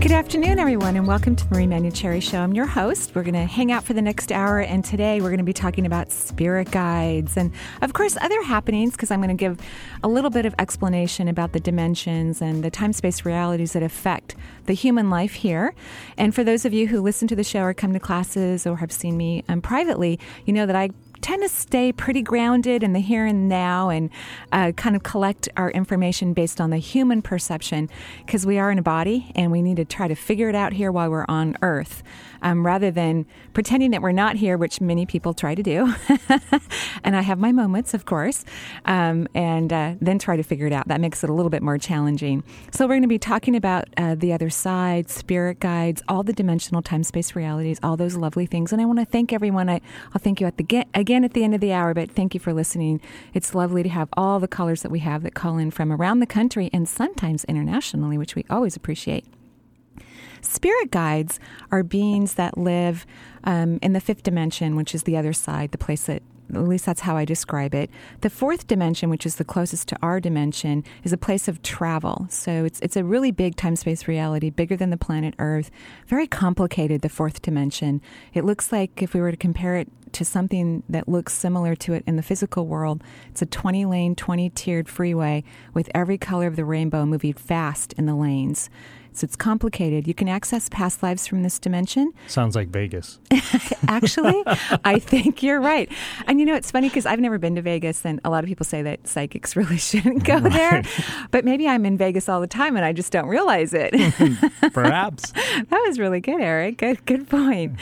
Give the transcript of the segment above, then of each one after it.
Good afternoon, everyone, and welcome to Marie Manuchehri Show. I'm your host. We're going to hang out for the next hour, and today we're going to be talking about spirit guides and, of course, other happenings because I'm going to give a little bit of explanation about the dimensions and the time space realities that affect the human life here. And for those of you who listen to the show or come to classes or have seen me um, privately, you know that I tend to stay pretty grounded in the here and now and uh, kind of collect our information based on the human perception because we are in a body and we need to try to figure it out here while we're on earth um, rather than pretending that we're not here, which many people try to do. and I have my moments, of course, um, and uh, then try to figure it out. That makes it a little bit more challenging. So, we're going to be talking about uh, the other side, spirit guides, all the dimensional time space realities, all those lovely things. And I want to thank everyone. I, will thank you at the again at the end of the hour, but thank you for listening. It's lovely to have all the callers that we have that call in from around the country and sometimes internationally, which we always appreciate. Spirit guides are beings that live um, in the fifth dimension, which is the other side, the place that at least that's how I describe it. The fourth dimension, which is the closest to our dimension, is a place of travel. So it's it's a really big time space reality, bigger than the planet Earth. Very complicated. The fourth dimension. It looks like if we were to compare it to something that looks similar to it in the physical world, it's a 20 lane, 20 tiered freeway with every color of the rainbow moving fast in the lanes. So it's complicated. You can access past lives from this dimension. Sounds like Vegas. Actually, I think you're right. And you know, it's funny because I've never been to Vegas, and a lot of people say that psychics really shouldn't go right. there. But maybe I'm in Vegas all the time and I just don't realize it. Perhaps. that was really good, Eric. Good, good point.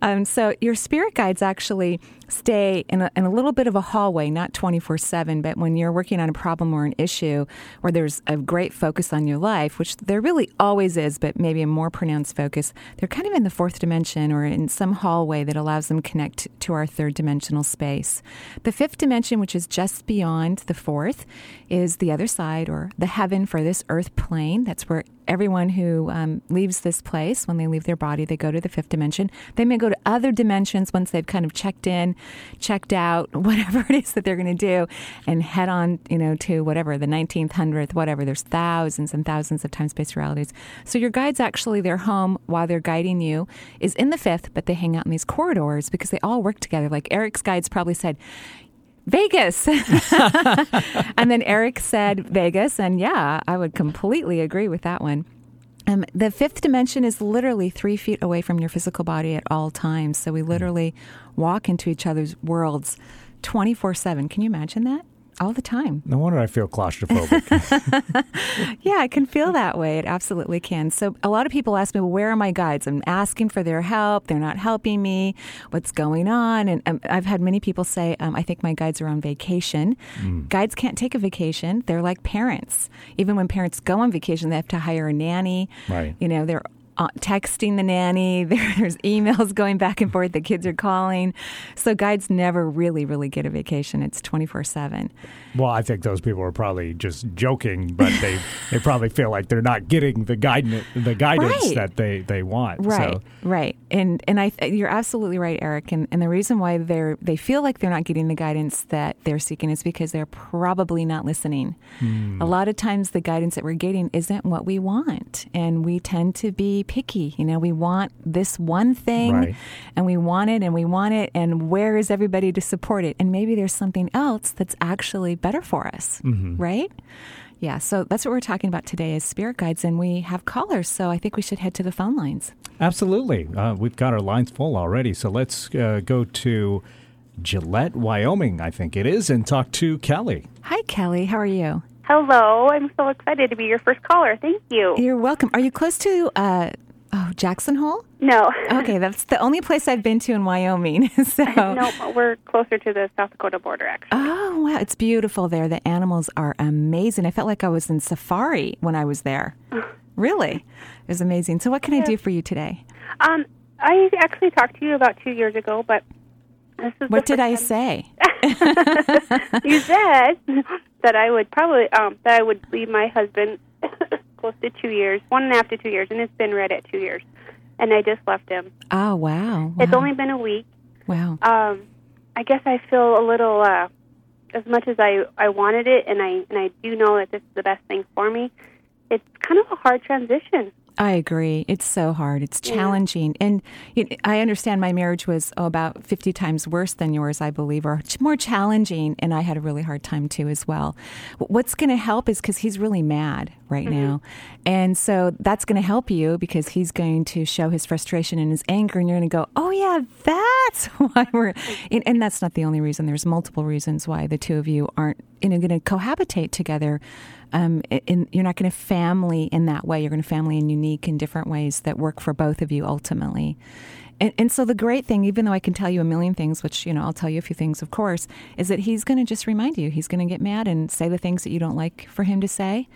Um, so your spirit guides actually stay in a, in a little bit of a hallway, not 24 7, but when you're working on a problem or an issue where there's a great focus on your life, which there really always is, but maybe a more pronounced focus, they're kind of in the fourth dimension or in some hallway that allows them to connect to our third dimensional space. The fifth dimension, which is just beyond the fourth, is the other side or the heaven for this earth plane. That's where everyone who um, leaves this place, when they leave their body, they go to the fifth dimension. They may go to other dimensions once they've kind of checked in, checked out, whatever it is that they're going to do, and head on, you know, to whatever the 19th, 100th, whatever. There's thousands and thousands of time space realities. So your guides actually, their home while they're guiding you is in the fifth, but they hang out in these corridors because they all work together. Like Eric's guides probably said, Vegas. and then Eric said Vegas. And yeah, I would completely agree with that one. Um, the fifth dimension is literally three feet away from your physical body at all times. So we literally walk into each other's worlds 24 7. Can you imagine that? All the time. No wonder I feel claustrophobic. yeah, I can feel that way. It absolutely can. So, a lot of people ask me, well, where are my guides? I'm asking for their help. They're not helping me. What's going on? And um, I've had many people say, um, I think my guides are on vacation. Mm. Guides can't take a vacation. They're like parents. Even when parents go on vacation, they have to hire a nanny. Right. You know, they're uh, texting the nanny. There, there's emails going back and forth. The kids are calling. So guides never really, really get a vacation. It's 24 7. Well, I think those people are probably just joking, but they, they probably feel like they're not getting the guidance the guidance right. that they, they want. Right, so. right, and and I you're absolutely right, Eric. And and the reason why they're they feel like they're not getting the guidance that they're seeking is because they're probably not listening. Hmm. A lot of times, the guidance that we're getting isn't what we want, and we tend to be picky. You know, we want this one thing, right. and we want it, and we want it, and where is everybody to support it? And maybe there's something else that's actually better for us, mm-hmm. right? Yeah, so that's what we're talking about today is spirit guides, and we have callers, so I think we should head to the phone lines. Absolutely. Uh, we've got our lines full already, so let's uh, go to Gillette, Wyoming, I think it is, and talk to Kelly. Hi, Kelly. How are you? Hello. I'm so excited to be your first caller. Thank you. You're welcome. Are you close to uh, Oh, Jackson Hole? No. okay, that's the only place I've been to in Wyoming. so no, we're closer to the South Dakota border, actually. Oh wow, it's beautiful there. The animals are amazing. I felt like I was in safari when I was there. Really? It was amazing. So, what can I do for you today? Um, I actually talked to you about two years ago, but this is What did I first say? you said that I would probably um that I would leave my husband close to two years, one and a half to two years, and it's been right at two years, and I just left him. Oh, wow. It's only been a week. Wow. Um, I guess I feel a little uh, as much as I I wanted it, and I and I do know that this is the best thing for me. It's kind of a hard transition. I agree. It's so hard. It's challenging. And you know, I understand my marriage was oh, about 50 times worse than yours, I believe, or more challenging. And I had a really hard time too, as well. What's going to help is because he's really mad right mm-hmm. now. And so that's going to help you because he's going to show his frustration and his anger. And you're going to go, oh, yeah, that's why we're. And, and that's not the only reason. There's multiple reasons why the two of you aren't you know, going to cohabitate together. Um, and you're not going to family in that way. You're going to family in unique and different ways that work for both of you ultimately. And, and so the great thing, even though I can tell you a million things, which you know I'll tell you a few things, of course, is that he's going to just remind you. He's going to get mad and say the things that you don't like for him to say,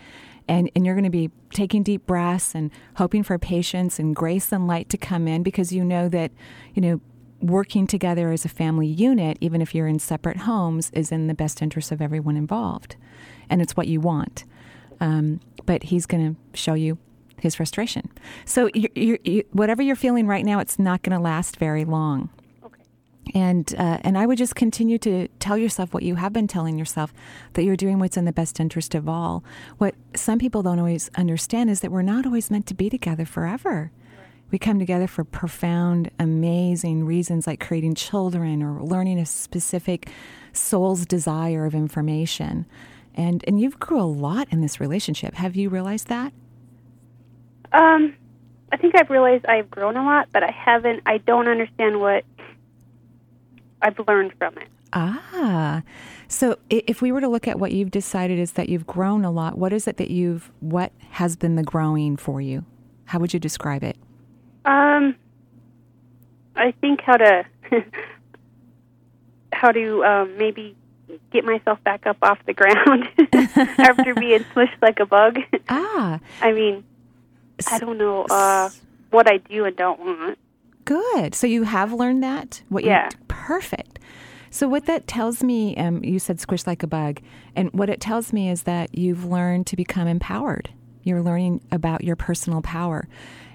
and and you're going to be taking deep breaths and hoping for patience and grace and light to come in because you know that you know working together as a family unit, even if you're in separate homes, is in the best interest of everyone involved. And it's what you want. Um, but he's going to show you his frustration. So, you you you whatever you're feeling right now, it's not going to last very long. Okay. And uh, and I would just continue to tell yourself what you have been telling yourself that you're doing what's in the best interest of all. What some people don't always understand is that we're not always meant to be together forever. We come together for profound, amazing reasons like creating children or learning a specific soul's desire of information. And and you've grew a lot in this relationship. Have you realized that? Um, I think I've realized I've grown a lot, but I haven't. I don't understand what I've learned from it. Ah, so if we were to look at what you've decided is that you've grown a lot, what is it that you've, what has been the growing for you? How would you describe it? Um, I think how to how to um, maybe get myself back up off the ground after being smushed like a bug. Ah, I mean, I don't know uh, what I do and don't want. good. So you have learned that? What you- Yeah. perfect. So what that tells me, um, you said squish like a bug, and what it tells me is that you've learned to become empowered. You're learning about your personal power.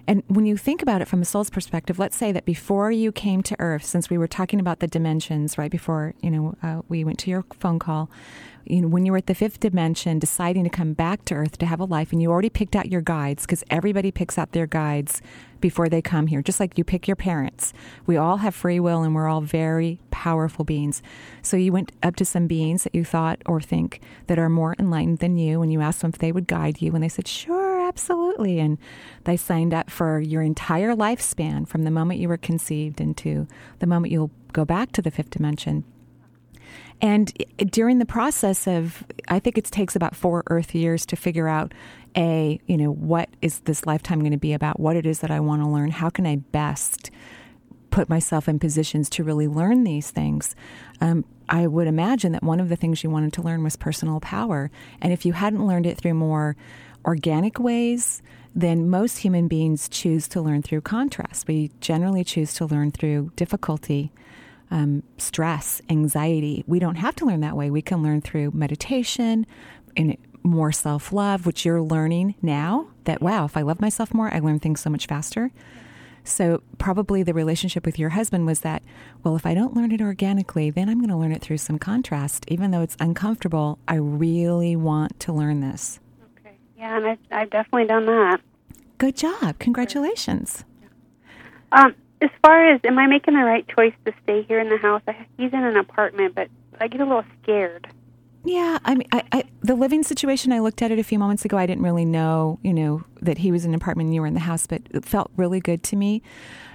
And when you think about it from a soul's perspective, let's say that before you came to Earth, since we were talking about the dimensions right before you know uh, we went to your phone call, you know when you were at the fifth dimension, deciding to come back to Earth to have a life, and you already picked out your guides because everybody picks out their guides before they come here, just like you pick your parents. We all have free will, and we're all very powerful beings. So you went up to some beings that you thought or think that are more enlightened than you, and you asked them if they would guide you, and they said sure absolutely. And they signed up for your entire lifespan from the moment you were conceived into the moment you'll go back to the fifth dimension. And during the process of, I think it takes about four Earth years to figure out a, you know, what is this lifetime going to be about? What it is that I want to learn? How can I best put myself in positions to really learn these things? Um, I would imagine that one of the things you wanted to learn was personal power. And if you hadn't learned it through more organic ways, then most human beings choose to learn through contrast. We generally choose to learn through difficulty um, stress, anxiety. We don't have to learn that way. We can learn through meditation and more self love, which you're learning now that, wow, if I love myself more, I learn things so much faster. So, probably the relationship with your husband was that, well, if I don't learn it organically, then I'm going to learn it through some contrast. Even though it's uncomfortable, I really want to learn this. Yeah, and I, I've definitely done that. Good job. Congratulations. Um, as far as am I making the right choice to stay here in the house? I, he's in an apartment, but I get a little scared. Yeah, I mean, I, I, the living situation. I looked at it a few moments ago. I didn't really know, you know, that he was in an apartment and you were in the house, but it felt really good to me.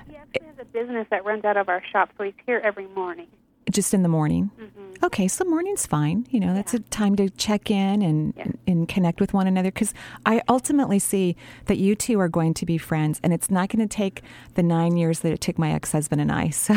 He actually has a business that runs out of our shop, so he's here every morning. Just in the morning. Mm-hmm. Okay, so morning's fine. You know, that's a time to check in and Yeah. and connect with one another because I ultimately see that you two are going to be friends, and it's not going to take the nine years that it took my ex husband and I. So,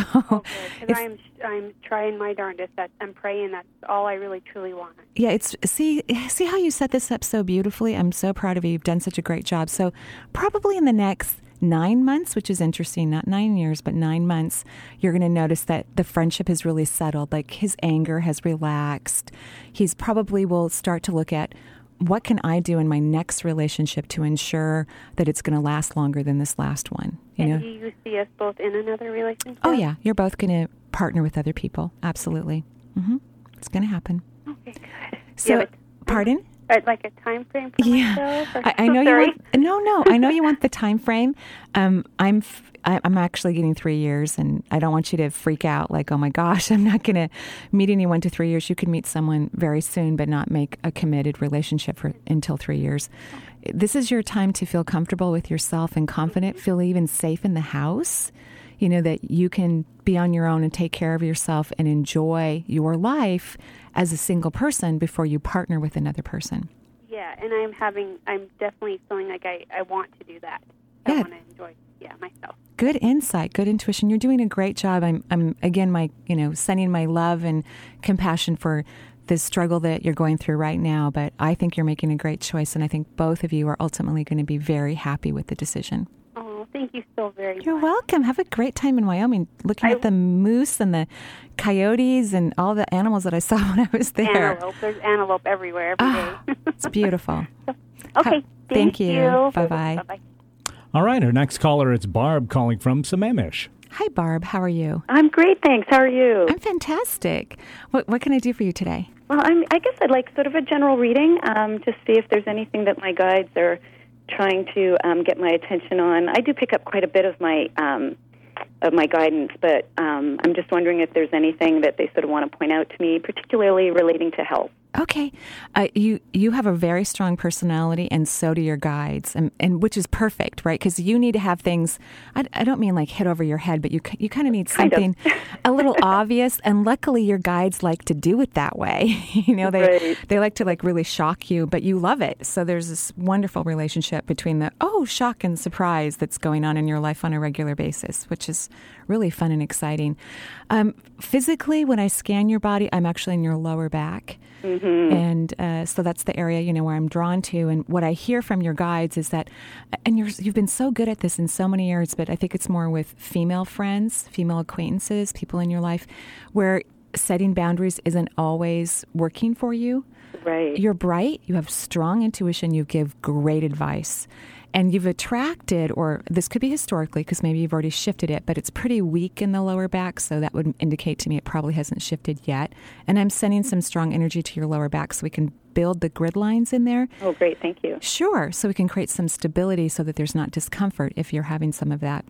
it's- I'm I'm trying my darndest. That I'm praying. That's all I really truly want. yeah, it's see see how you set this up so beautifully. I'm so proud of you. You've done such a great job. So, probably in the next nine months, which is interesting, not nine years, but nine months, you're going to notice that the friendship has really settled. Like his anger has relaxed. He's probably will start to look at what can I do in my next relationship to ensure that it's going to last longer than this last one. You know? do you see us both in another relationship? Oh yeah, you're both going to partner with other people. Absolutely. hmm It's going to happen. Okay, good. So, yeah, pardon? Like a time frame for Yeah, myself? or- I, I know you want. No, no, I know you want the time frame. Um, I'm, f- I'm actually getting three years, and I don't want you to freak out. Like, oh my gosh, I'm not going to meet anyone to three years. You could meet someone very soon, but not make a committed relationship for until three years. This is your time to feel comfortable with yourself and confident. Feel even safe in the house. You know that you can be on your own and take care of yourself and enjoy your life as a single person before you partner with another person. Yeah, and I'm having. I'm definitely feeling like I I want to do that. I Good. want to enjoy. Yeah, myself. good insight good intuition you're doing a great job i'm i'm again my you know sending my love and compassion for the struggle that you're going through right now but i think you're making a great choice and i think both of you are ultimately going to be very happy with the decision thank you so very much. you're welcome have a great time in wyoming looking I- at the moose and the coyotes and all the animals that i saw when i was there Antelope. There's antelope everywhere every day. Ah, it's beautiful okay. thank you. Bye Bye-bye. bye. All right, our next caller is Barb calling from Sammamish. hi barb how are you I'm great, thanks. How are you? i'm fantastic what, what can i do for you today well, I'm, I guess I'd like sort of a general reading um, to see if there's anything that my guides are trying to um, get my attention on. I do pick up quite a bit of my um, of my guidance, but um, I'm just wondering if there's anything that they sort of want to point out to me, particularly relating to health. Okay, uh, you you have a very strong personality, and so do your guides, and, and which is perfect, right? Because you need to have things. I, I don't mean like hit over your head, but you you kind of need something a little obvious. And luckily, your guides like to do it that way. you know, they Right. they like to like really shock you, but you love it. So there's this wonderful relationship between the oh shock and surprise that's going on in your life on a regular basis, which is really fun and exciting. Um, physically, when I scan your body, I'm actually in your lower back. And uh, so that's the area, you know, where I'm drawn to. And what I hear from your guides is that, and you're, you've been so good at this in so many years, but I think it's more with female friends, female acquaintances, people in your life, where setting boundaries isn't always working for you. Right. You're bright, you have strong intuition, you give great advice. And you've attracted, or this could be historically, because maybe you've already shifted it, but it's pretty weak in the lower back, so that would indicate to me it probably hasn't shifted yet. And I'm sending some strong energy to your lower back so we can build the grid lines in there. oh, great. Thank you. Sure, so we can create some stability so that there's not discomfort if you're having some of that.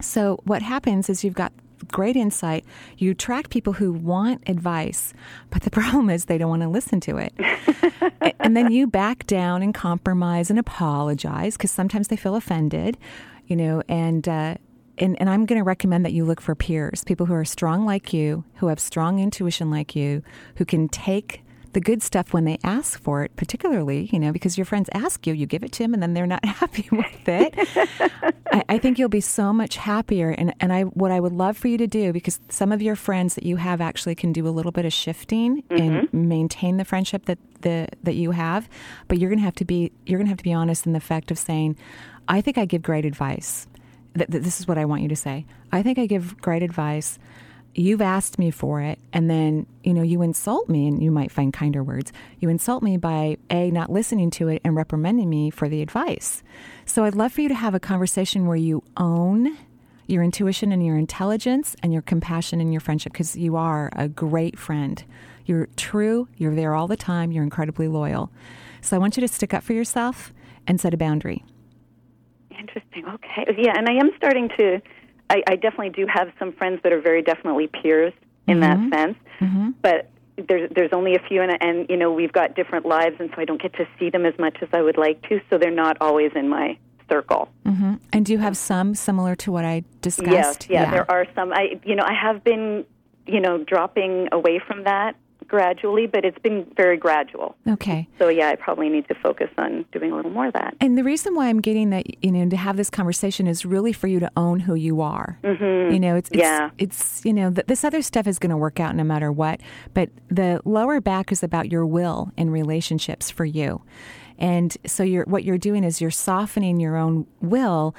So, what happens is you've got great insight. You attract people who want advice, but the problem is they don't want to listen to it. And then you back down and compromise and apologize because sometimes they feel offended, you know, and, uh, and, and I'm going to recommend that you look for peers, people who are strong like you, who have strong intuition like you, who can take the good stuff when they ask for it, particularly, you know, because your friends ask you, you give it to them, and then they're not happy with it. I, I think you'll be so much happier. And, and I, what I would love for you to do, because some of your friends that you have actually can do a little bit of shifting and mm-hmm. maintain the friendship that the that you have, but you're gonna have to be you're gonna have to be honest in the fact of saying, I think I give great advice. Th- th- this is what I want you to say. I think I give great advice you've asked me for it and then you know you insult me and you might find kinder words you insult me by a not listening to it and reprimanding me for the advice so i'd love for you to have a conversation where you own your intuition and your intelligence and your compassion and your friendship because you are a great friend you're true you're there all the time you're incredibly loyal so i want you to stick up for yourself and set a boundary Interesting. Okay. Yeah, and I am starting to. I, I definitely do have some friends that are very definitely peers in that sense, but there's there's only a few, and, and you know we've got different lives, and so I don't get to see them as much as I would like to. So they're not always in my circle. hmm and do you have some similar to what i discussed Yes, yeah, there are some. I, you know, I have been you know, dropping away from that gradually, but it's been very gradual. Okay. So yeah, I probably need to focus on doing a little more of that. And the reason why I'm getting that, you know, to have this conversation is really for you to own who you are. Mm-hmm. You know, it's, it's Yeah. it's you know, th- this other stuff is going to work out no matter what. But the lower back is about your will in relationships for you, and so you're what you're doing is you're softening your own will.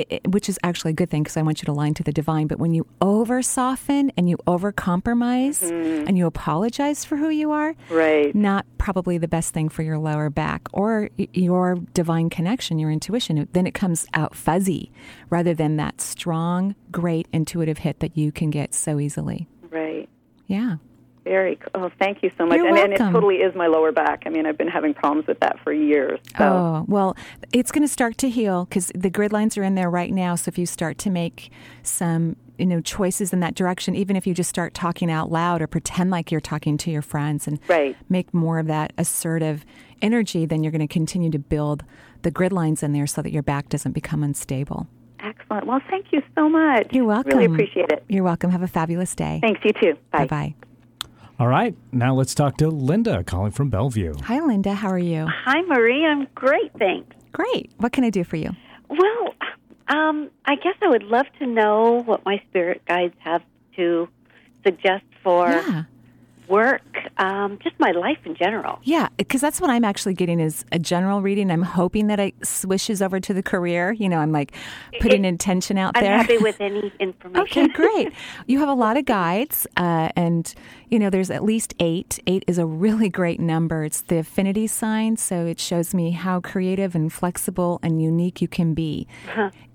I- i- Which is actually a good thing because I want you to align to the divine. But when you over soften and you over compromise mm-hmm. and you apologize for who you are, Right. not probably the best thing for your lower back or your divine connection, your intuition. Then it comes out fuzzy rather than that strong, great intuitive hit that you can get so easily. Right. Yeah. Very cool. Oh, thank you so much. You're and, and it totally is my lower back. I mean, I've been having problems with that for years. So. Oh, well, it's going to start to heal because the grid lines are in there right now. So if you start to make some, you know, choices in that direction, even if you just start talking out loud or pretend like you're talking to your friends and Right. make more of that assertive energy, then you're going to continue to build the grid lines in there so that your back doesn't become unstable. Excellent. Well, thank you so much. You're welcome. Really appreciate it. You're welcome. Have a fabulous day. Thanks. You too. Bye Bye. Bye. All right, now let's talk to Linda calling from Bellevue. Hi, Linda. How are you? Hi, Marie. I'm great, thanks. Great. What can I do for you? Well, um, I guess I would love to know what my spirit guides have to suggest for Yeah. Work, um, just my life in general. Yeah, because that's what I'm actually getting is a general reading. I'm hoping that it swishes over to the career. You know, I'm like putting It- intention out there. I'm happy with any information. Okay, great. You have a lot of guides, uh, and you know there's at least eight. Eight is a really great number. It's the infinity sign, so it shows me how creative and flexible and unique you can be.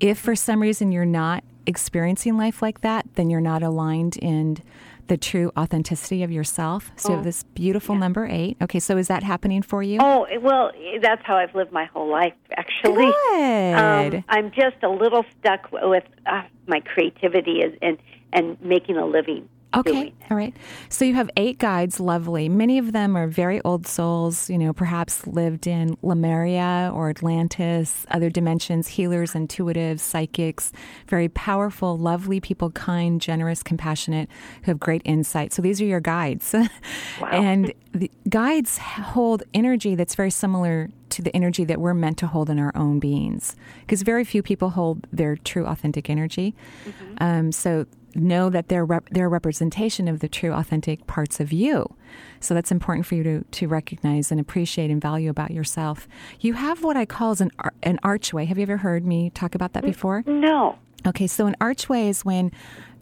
If for some reason you're not experiencing life like that, then you're not aligned in the true authenticity of yourself. So you have this beautiful number eight. Okay, so is that happening for you? Oh, well, that's how I've lived my whole life, actually. Good. Um, I'm just a little stuck with uh, my creativity and, and making a living. Okay. All right. So you have eight guides, lovely. Many of them are very old souls, you know, perhaps lived in Lemuria or Atlantis, other dimensions, healers, intuitives, psychics, very powerful, lovely people, kind, generous, compassionate, who have great insight. So these are your guides. and the guides hold energy that's very similar to the energy that we're meant to hold in our own beings because very few people hold their true authentic energy. Um, so know that they're rep- they're a representation of the true authentic parts of you. So that's important for you to to recognize and appreciate and value about yourself. You have what I call as an ar- an archway. Have you ever heard me talk about that before? No. Okay, so an archway is when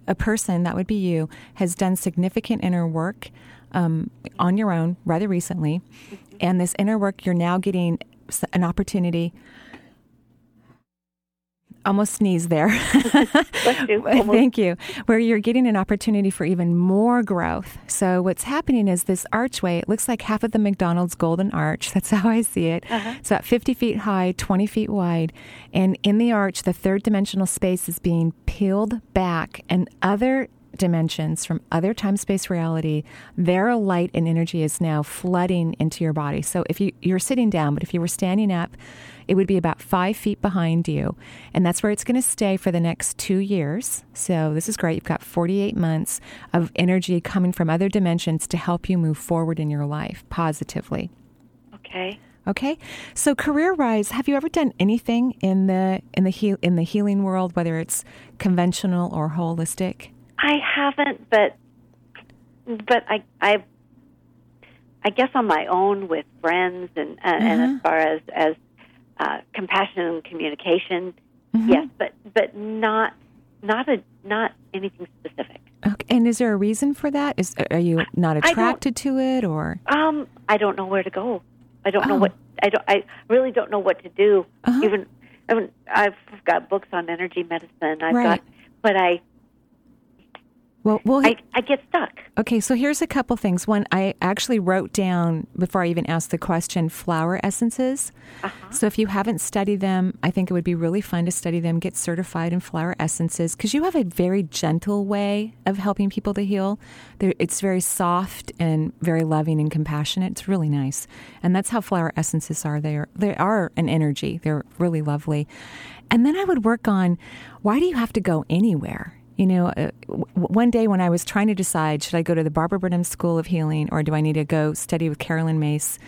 a person, that would be you, has done significant inner work um, on your own rather recently. And this inner work, you're now getting an opportunity. Almost sneeze there. Thank you. Where you're getting an opportunity for even more growth. So, what's happening is this archway, it looks like half of the McDonald's Golden Arch. That's how I see it. Uh-huh. It's about 50 feet high, 20 feet wide. And in the arch, the third dimensional space is being peeled back, and other dimensions from other time space reality their light and energy is now flooding into your body so if you you're sitting down but if you were standing up it would be about five feet behind you and that's where it's going to stay for the next two years so this is great you've got 48 months of energy coming from other dimensions to help you move forward in your life positively okay. Okay, so career rise. Have you ever done anything in the in the heal, in the healing world, whether it's conventional or holistic? I haven't, but but I I I guess on my own with friends and uh, and Uh-huh. as far as as uh, compassion and communication, Mm-hmm. yes, but but not not a not anything specific. Okay. And is there a reason for that? Is are you not attracted to it, or Um, I don't know where to go. I don't know Oh. what I don't. I really don't know what to do. Uh-huh. Even I mean, I've got books on energy medicine. I've Right. got, but I well, well, I I get stuck. Okay, so here's a couple things. One, I actually wrote down before I even asked the question flower essences. So if you haven't studied them, I think it would be really fun to study them, get certified in flower essences, because you have a very gentle way of helping people to heal. They're, it's very soft and very loving and compassionate. It's really nice, and that's how flower essences are. They are they are an energy. They're really lovely. And then I would work on why do you have to go anywhere? You you know, uh, w- one day when I was trying to decide, should I go to the Barbara Brennan School of Healing or do I need to go study with Caroline Myss?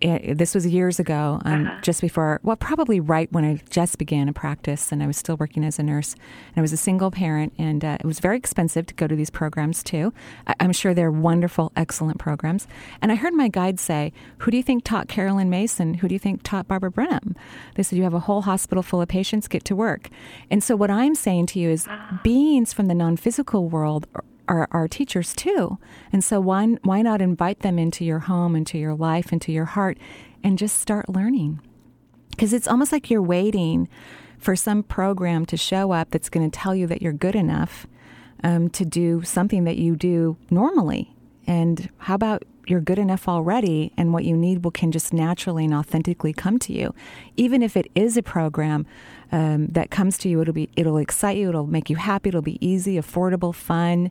This was years ago, um, uh-huh. just before, well, probably right when I just began a practice and I was still working as a nurse. And I was a single parent, and uh, it was very expensive to go to these programs too. I- I'm sure they're wonderful, excellent programs. And I heard my guide say, Who do you think taught Carolyn Mason? Who do you think taught Barbara Brennan? They said, You have a whole hospital full of patients, get to work. And so, what I'm saying to you is, ah. beings from the non physical world are, are teachers too. And so why, why not invite them into your home, into your life, into your heart, and just start learning? Because it's almost like you're waiting for some program to show up that's going to tell you that you're good enough um, to do something that you do normally. And how about you're good enough already and what you need will can just naturally and authentically come to you even if it is a program um, that comes to you it'll be it'll excite you it'll make you happy it'll be easy affordable fun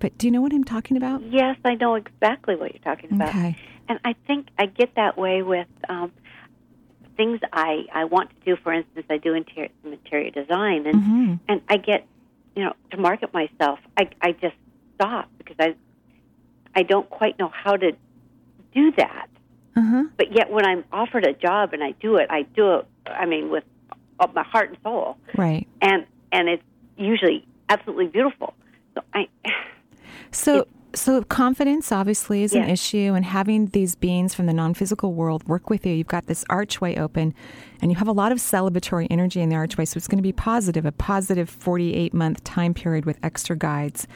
but do you know what I'm talking about? Yes, I know exactly what you're talking about. Okay. And I think I get that way with um, things I, I want to do. For instance, I do interior, interior design, and mm-hmm. and I get, you know, to market myself. I I just stop because I I don't quite know how to do that. Uh-huh. But yet, when I'm offered a job and I do it, I do it. I mean, with my heart and soul. Right. And and it's usually absolutely beautiful. So I so, so confidence obviously is an issue, and having these beings from the non-physical world work with you. You've got this archway open, and you have a lot of celebratory energy in the archway, so it's going to be positive, a positive 48 month time period with extra guides.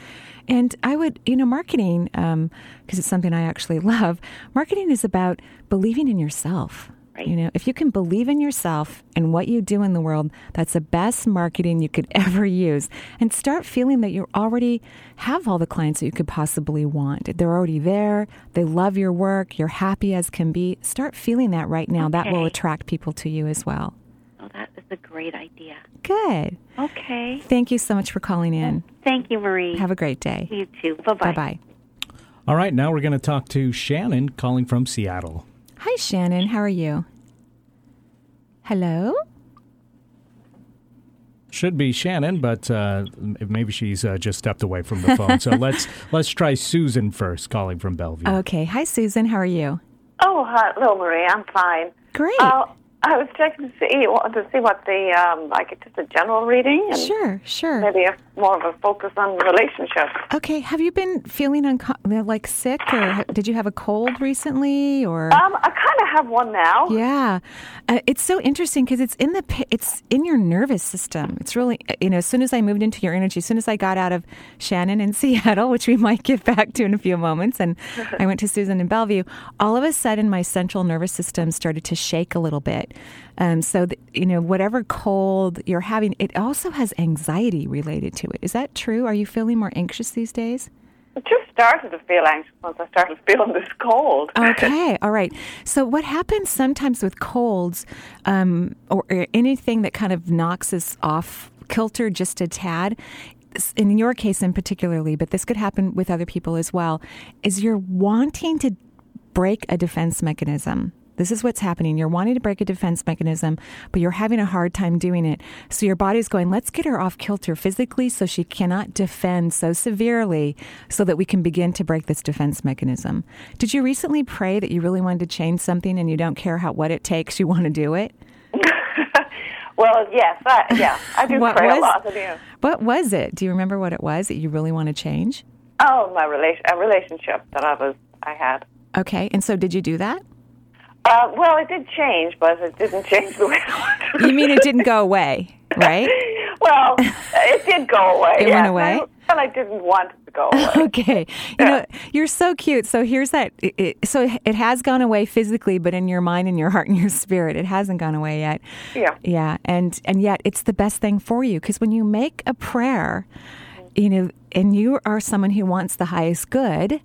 And I would, you know, marketing, because um, it's something I actually love, marketing is about believing in yourself. Right. You know, if you can believe in yourself and what you do in the world, that's the best marketing you could ever use. And start feeling that you already have all the clients that you could possibly want. They're already there. They love your work. You're happy as can be. Start feeling that right now. Okay. That will attract people to you as well. Oh, that is a great idea. Good. Okay. Thank you so much for calling in. Thank you, Marie. Have a great day. You too. Bye bye. Bye bye. All right, now we're going to talk to Shannon calling from Seattle. Hi, Shannon. How are you? Hello? Should be Shannon, but uh, maybe she's uh, just stepped away from the phone. so let's let's try Susan first, calling from Bellevue. Okay. Hi, Susan. How are you? Oh, hello, Marie. I'm fine. Great. Uh, I was checking to see to see what the um, like just a general reading. And sure, sure. Maybe a, more of a focus on relationships. Okay. Have you been feeling unco- like sick, or did you have a cold recently, or? Um, I kind of have one now. Yeah, uh, it's so interesting because it's in the it's in your nervous system. It's really you know as soon as I moved into your energy, as soon as I got out of Shannon in Seattle, which we might get back to in a few moments, and I went to Susan in Bellevue. All of a sudden, my central nervous system started to shake a little bit. Um, so, you know, whatever cold you're having, it also has anxiety related to it. Is that true? Are you feeling more anxious these days? I just started to feel anxious once I started feeling this cold. Okay, all right. So, what happens sometimes with colds um, or, or anything that kind of knocks us off kilter just a tad in your case in particularly, but this could happen with other people as well, is you're wanting to break a defense mechanism. This is what's happening. You're wanting to break a defense mechanism, but you're having a hard time doing it. So your body's going, let's get her off kilter physically so she cannot defend so severely so that we can begin to break this defense mechanism. Did you recently pray that you really wanted to change something and you don't care how what it takes, you want to do it? well, yes, I, yeah, I do what pray was, a lot. I do. What was it? Do you remember what it was that you really want to change? Oh, my relation, a relationship that I was, I had. Okay, and so did you do that? Uh, well, it did change, but it didn't change the way I. You mean it didn't go away, right? well, it did go away. It yes. went away. And I didn't want it to go away. okay, you know you're so cute. So here's that. It, so it has gone away physically, but in your mind and your heart and your spirit, it hasn't gone away yet. Yeah. Yeah, and and yet it's the best thing for you because when you make a prayer, you know, and you are someone who wants the highest good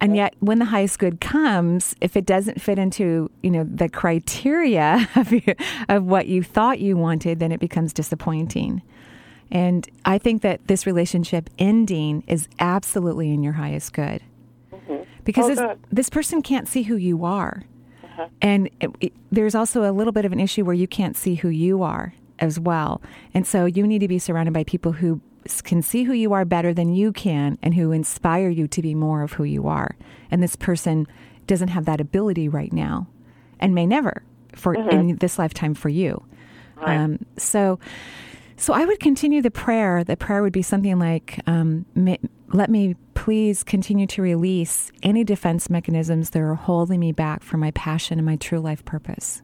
and yet, when the highest good comes, if it doesn't fit into you know the criteria of, you, of what you thought you wanted, then it becomes disappointing. And I think that this relationship ending is absolutely in your highest good. Mm-hmm. Because oh, this, this person can't see who you are. Uh-huh. And it, it, there's also a little bit of an issue where you can't see who you are as well. And so you need to be surrounded by people who can see who you are better than you can and who inspire you to be more of who you are. And this person doesn't have that ability right now and may never for mm-hmm. in this lifetime for you. Right. Um, so, so I would continue the prayer. The prayer would be something like, um, "Let me please continue to release any defense mechanisms that are holding me back from my passion and my true life purpose."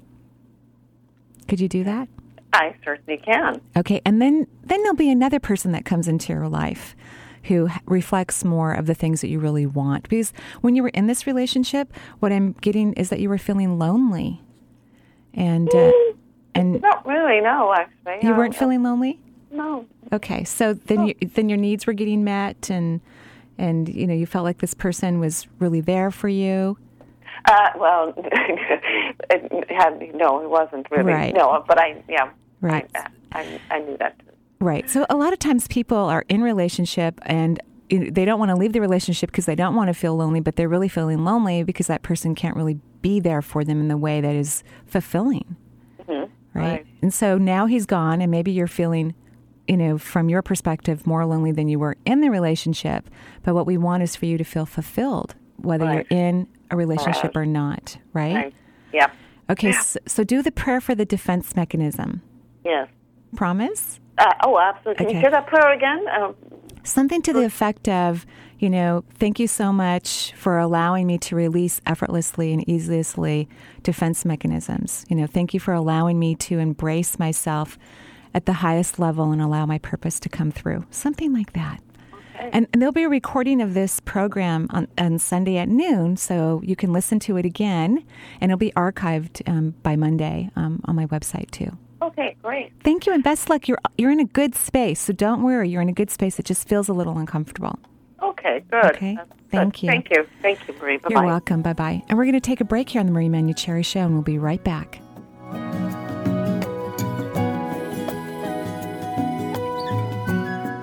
Could you do that? I certainly can. Okay, and then then there'll be another person that comes into your life who reflects more of the things that you really want. Because when you were in this relationship, what I'm getting is that you were feeling lonely, and uh, and not really. No, actually, you weren't feeling lonely. No. Okay, so then you, then your needs were getting met, and and you know you felt like this person was really there for you. Uh, well, it had, no, it wasn't really. Right. No, but I, yeah, right. I, I, I knew that. Right. So a lot of times people are in relationship and they don't want to leave the relationship because they don't want to feel lonely, but they're really feeling lonely because that person can't really be there for them in the way that is fulfilling. Mm-hmm. Right? right. And so now he's gone, and maybe you're feeling, you know, from your perspective, more lonely than you were in the relationship. But what we want is for you to feel fulfilled, whether right. you're in a relationship right. or not. Right? right. Yeah. Okay. So, so do the prayer for the defense mechanism. Yes. Promise? Uh, oh, absolutely. Okay. Can you say that prayer again? Um, Something to the effect of, you know, thank you so much for allowing me to release effortlessly and easily defense mechanisms. You know, thank you for allowing me to embrace myself at the highest level and allow my purpose to come through. Something like that. And, and, there'll be a recording of this program on, on, Sunday at noon, so you can listen to it again, and it'll be archived um, by Monday um, on my website too. Okay, great. Thank you, and best luck. You're you're in a good space, so don't worry. You're in a good space. It just feels a little uncomfortable. Okay, good. Okay, That's thank good. you. Thank you. Thank you, Marie. Bye You're welcome. Bye bye. And we're going to take a break here on the Marie Manuchehri Show, and we'll be right back.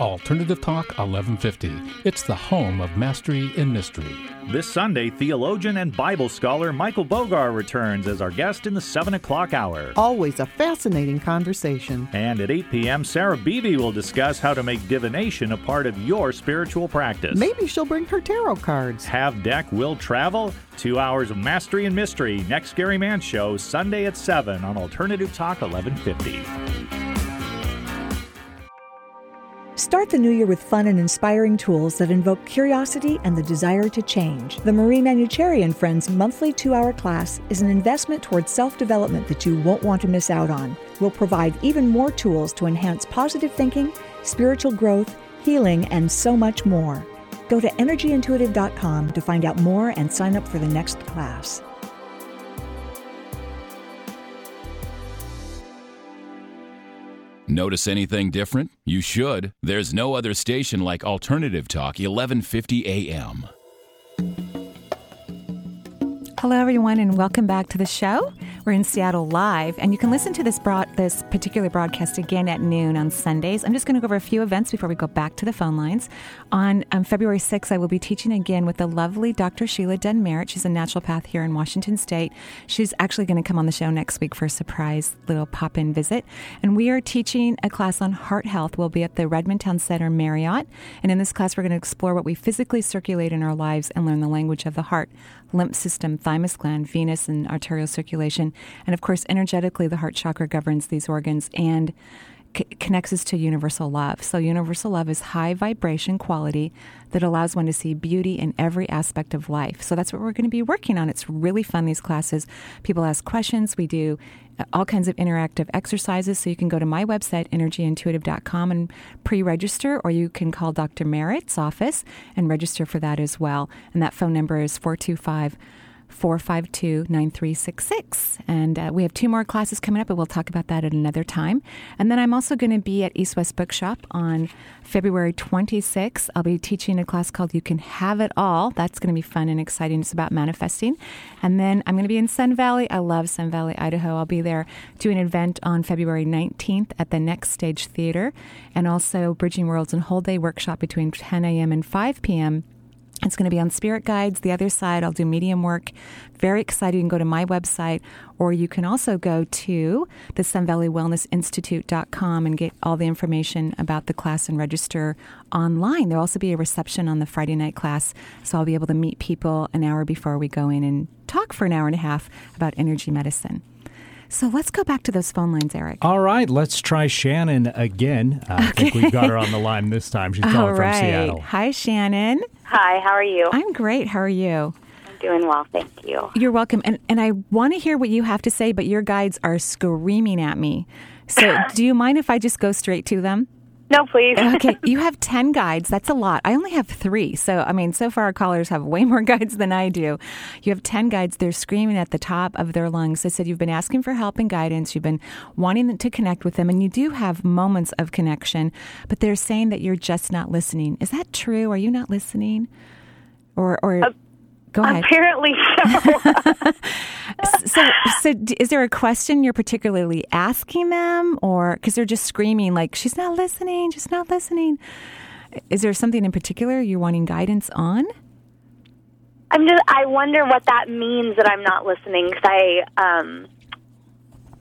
Alternative Talk 1150. It's the home of mastery in mystery. This Sunday, theologian and Bible scholar Michael Bogar returns as our guest in the 7 o'clock hour. Always a fascinating conversation. And at 8 p.m., Sarah Beebe will discuss how to make divination a part of your spiritual practice. Maybe she'll bring her tarot cards. Have Deck will travel. Two hours of mastery and mystery. Next Gary Mann Show, Sunday at 7 on Alternative Talk 1150. Start the new year with fun and inspiring tools that invoke curiosity and the desire to change. The Marie Manuchehri and Friends monthly two hour class is an investment towards self development that you won't want to miss out on. We'll provide even more tools to enhance positive thinking, spiritual growth, healing, and so much more. Go to energyintuitive.com to find out more and sign up for the next class. Notice anything different? You should. There's no other station like Alternative Talk 1150 AM. Hello, everyone, and welcome back to the show. We're in Seattle live, and you can listen to this broad, this particular broadcast again at noon on Sundays. I'm just going to go over a few events before we go back to the phone lines. On um, February 6th, I will be teaching again with the lovely Dr. Sheila Den Merritt. She's a naturopath here in Washington State. She's actually going to come on the show next week for a surprise little pop-in visit. And we are teaching a class on heart health. We'll be at the Redmond Town Center Marriott, and in this class, we're going to explore what we physically circulate in our lives and learn the language of the heart lymph system, thymus gland, venous and arterial circulation. And of course, energetically, the heart chakra governs these organs and c- connects us to universal love. So, universal love is high vibration quality that allows one to see beauty in every aspect of life. So, that's what we're going to be working on. It's really fun, these classes. People ask questions. We do uh, all kinds of interactive exercises. So, you can go to my website, energyintuitive.com, and pre register, or you can call Dr. Merritt's office and register for that as well. And that phone number is 425 452 9366. And uh, we have two more classes coming up, but we'll talk about that at another time. And then I'm also going to be at East West Bookshop on February 26th. I'll be teaching a class called You Can Have It All. That's going to be fun and exciting. It's about manifesting. And then I'm going to be in Sun Valley. I love Sun Valley, Idaho. I'll be there doing an event on February 19th at the Next Stage Theater and also Bridging Worlds and Whole Day Workshop between 10 a.m. and 5 p.m. It's going to be on Spirit Guides. The other side, I'll do medium work. Very excited. You can go to my website, or you can also go to the Sun Valley Wellness Institute.com and get all the information about the class and register online. There'll also be a reception on the Friday night class, so I'll be able to meet people an hour before we go in and talk for an hour and a half about energy medicine. So let's go back to those phone lines, Eric. All right, let's try Shannon again. Uh, I think we've got her on the line this time. She's calling All from. Seattle. Hi, Shannon. Hi, how are you? I'm great. How are you? I'm doing well, thank you. You're welcome. And and I want to hear what you have to say, but your guides are screaming at me. So, do you mind if I just go straight to them? No, please. okay, you have 10 guides. That's a lot. I only have three. So, I mean, so far our callers have way more guides than I do. You have 10 guides. They're screaming at the top of their lungs. They said you've been asking for help and guidance. You've been wanting to connect with them, and you do have moments of connection, but they're saying that you're just not listening. Is that true? Are you not listening? Or, or Uh, go ahead. Apparently so. so, so is there a question you're particularly asking them, or because they're just screaming like she's not listening, just not listening? Is there something in particular you're wanting guidance on? I'm just. I wonder what that means that I'm not listening because I, um,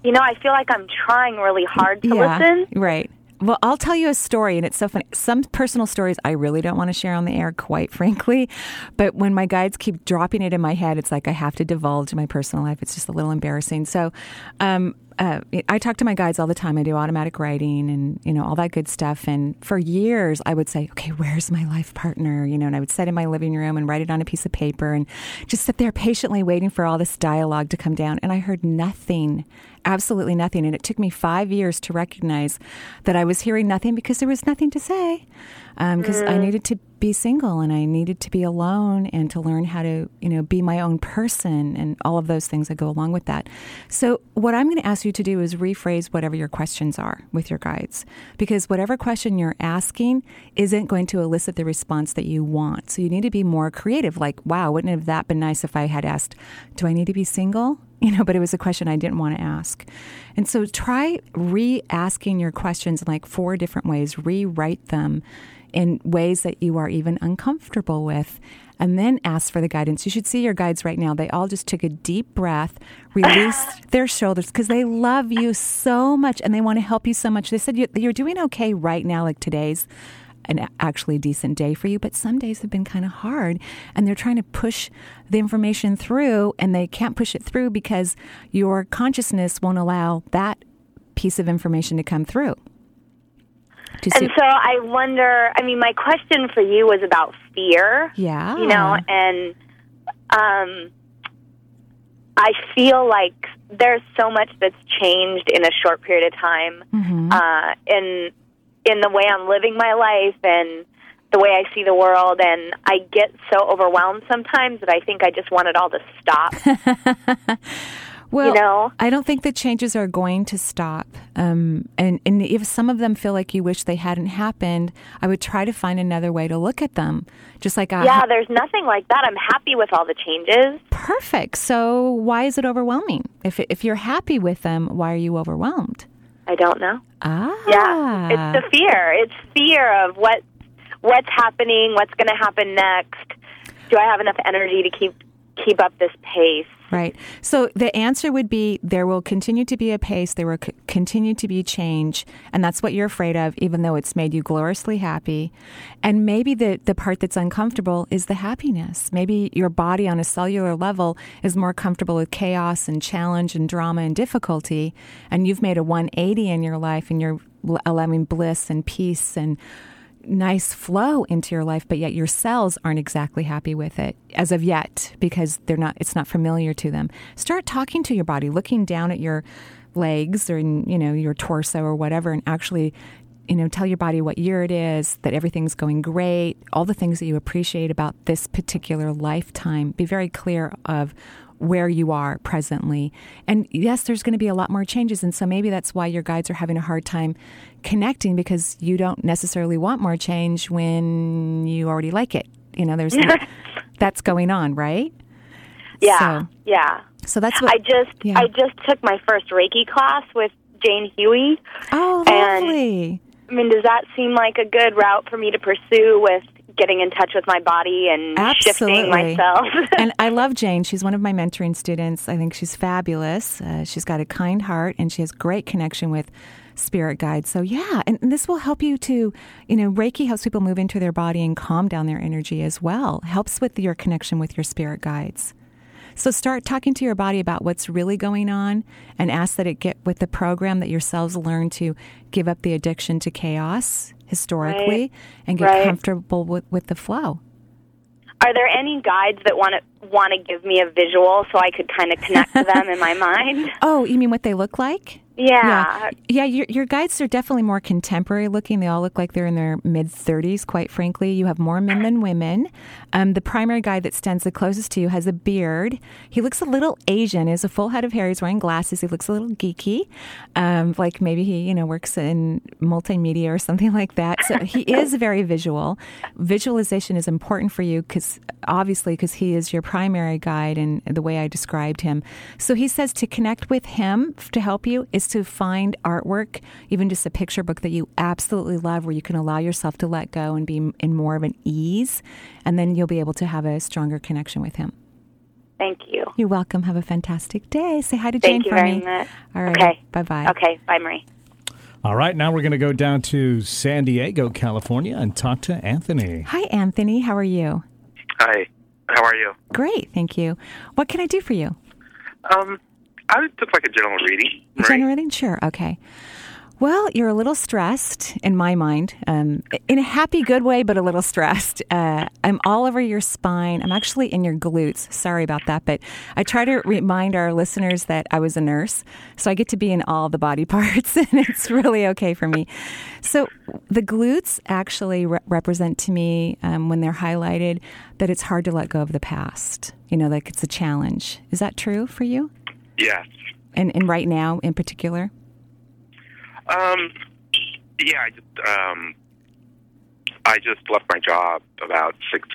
you know, I feel like I'm trying really hard to listen. right. Well, I'll tell you a story, and it's so funny. Some personal stories I really don't want to share on the air, quite frankly. But when my guides keep dropping it in my head, it's like I have to divulge my personal life. It's just a little embarrassing. So, um, uh, I talk to my guides all the time. I do automatic writing and you know all that good stuff. And for years, I would say, "Okay, where's my life partner?" You know, and I would sit in my living room and write it on a piece of paper and just sit there patiently waiting for all this dialogue to come down. And I heard nothing, absolutely nothing. And it took me five years to recognize that I was hearing nothing because there was nothing to say. Because I Mm. needed to be single and I needed to be alone and to learn how to, you know, be my own person and all of those things that go along with that. So, what I'm going to ask you to do is rephrase whatever your questions are with your guides because whatever question you're asking isn't going to elicit the response that you want. So, you need to be more creative like, wow, wouldn't have that been nice if I had asked, do I need to be single? You know, but it was a question I didn't want to ask. And so try re asking your questions in like four different ways, rewrite them in ways that you are even uncomfortable with, and then ask for the guidance. You should see your guides right now. They all just took a deep breath, released their shoulders because they love you so much and they want to help you so much. They said "You- you're doing okay right now, like today's an actually decent day for you, but some days have been kind of hard and they're trying to push the information through and they can't push it through because your consciousness won't allow that piece of information to come through. And so I wonder. I mean, my question for you was about fear. yeah. You know, and um, I feel like there's so much that's changed in a short period of time. Mhm. uh, in in the way I'm living my life and the way I see the world, and I get so overwhelmed sometimes that I think I just want it all to stop. Well, you know? I don't think the changes are going to stop. Um, and, and if some of them feel like you wish they hadn't happened, I would try to find another way to look at them. Just like, I, yeah, there's nothing like that. I'm happy with all the changes. perfect. So why is it overwhelming? If, if you're happy with them, why are you overwhelmed? I don't know. Ah. Yeah, it's the fear. It's fear of what what's happening, what's going to happen next. Do I have enough energy to keep keep up this pace? Right. So the answer would be there will continue to be a pace, there will c- continue to be change, and that's what you're afraid of, even though it's made you gloriously happy. And maybe the, the part that's uncomfortable is the happiness. Maybe your body on a cellular level is more comfortable with chaos and challenge and drama and difficulty, and you've made a 180 in your life and you're allowing bliss and peace and nice flow into your life but yet your cells aren't exactly happy with it as of yet because they're not it's not familiar to them. Start talking to your body looking down at your legs or you know your torso or whatever and actually you know, tell your body what year it is, that everything's going great, all the things that you appreciate about this particular lifetime. Be very clear of where you are presently. And yes, there's going to be a lot more changes. And so maybe that's why your guides are having a hard time connecting because you don't necessarily want more change when you already like it. You know, there's that's going on, right? Yeah. So, yeah. So that's what I just yeah. I just took my first Reiki class with Jane Huey. Oh, lovely. I mean, does that seem like a good route for me to pursue with getting in touch with my body and shifting myself? and I love Jane. She's one of my mentoring students. I think she's fabulous. Uh, she's got a kind heart and she has great connection with spirit guides. So yeah, and, and this will help you to, you know, Reiki helps people move into their body and calm down their energy as well. Helps with your connection with your spirit guides. So start talking to your body about what's really going on and ask that it get with the program that yourselves learn to give up the addiction to chaos historically Right. and get Right. comfortable with, with the flow. Are there any guides that want to want to give me a visual so I could kind of connect to them in my mind? Oh, you mean what they look like? Yeah. Yeah, yeah your, your guides are definitely more contemporary looking. They all look like they're in their mid 30s, quite frankly. You have more men than women. Um, the primary guide that stands the closest to you has a beard. He looks a little Asian. He has a full head of hair. He's wearing glasses. He looks a little geeky, um, like maybe he, you know, works in multimedia or something like that. So he is very visual. Visualization is important for you because obviously because he is your primary guide and the way I described him. So he says to connect with him to help you is to find artwork, even just a picture book that you absolutely love where you can allow yourself to let go and be in more of an ease and then you'll be able to have a stronger connection with him. Thank you. You're welcome. Have a fantastic day. Say hi to Jane Thank you for very me. much. All right. Okay. Bye-bye. Okay. Bye, Marie. All right, now we're going to go down to San Diego, California, and talk to Anthony. Hi Anthony, how are you? Hi, how are you? Great, thank you. What can I do for you? Um, I took like a general reading. General reading? Sure. Okay. Well, you're a little stressed in my mind, um, in a happy, good way, but a little stressed. Uh, I'm all over your spine. I'm actually in your glutes. Sorry about that, but I try to remind our listeners that I was a nurse, so I get to be in all the body parts, and it's really okay for me. So the glutes actually re- represent to me um, when they're highlighted that it's hard to let go of the past. You know, like it's a challenge. Is that true for you? Yes. And, and right now, in particular? Um, yeah, I just um, I just left my job about six,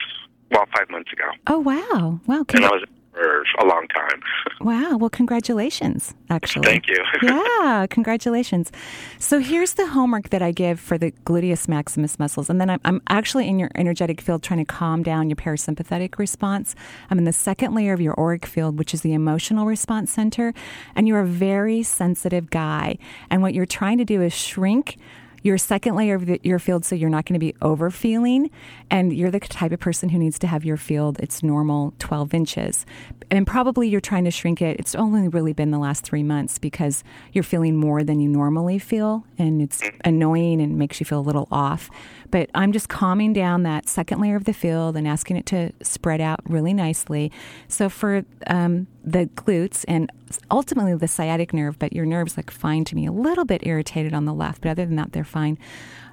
well, five months ago, Oh wow! Wow! and I was for a long time. Wow. Well, congratulations. Actually, Thank you. yeah, congratulations. So here's the homework that I give for the gluteus maximus muscles, and then I'm, I'm actually in your energetic field trying to calm down your parasympathetic response. I'm in the second layer of your auric field, which is the emotional response center, and you're a very sensitive guy. And what you're trying to do is shrink your second layer of the, your field so you're not going to be over feeling and you're the type of person who needs to have your field its normal 12 inches. And probably you're trying to shrink it it's only really been the last three months because you're feeling more than you normally feel and it's mm. annoying and makes you feel a little off but i'm just calming down that second layer of the field and asking it to spread out really nicely so for um, the glutes and ultimately the sciatic nerve, but your nerves look fine to me, a little bit irritated on the left, but other than that, they're fine,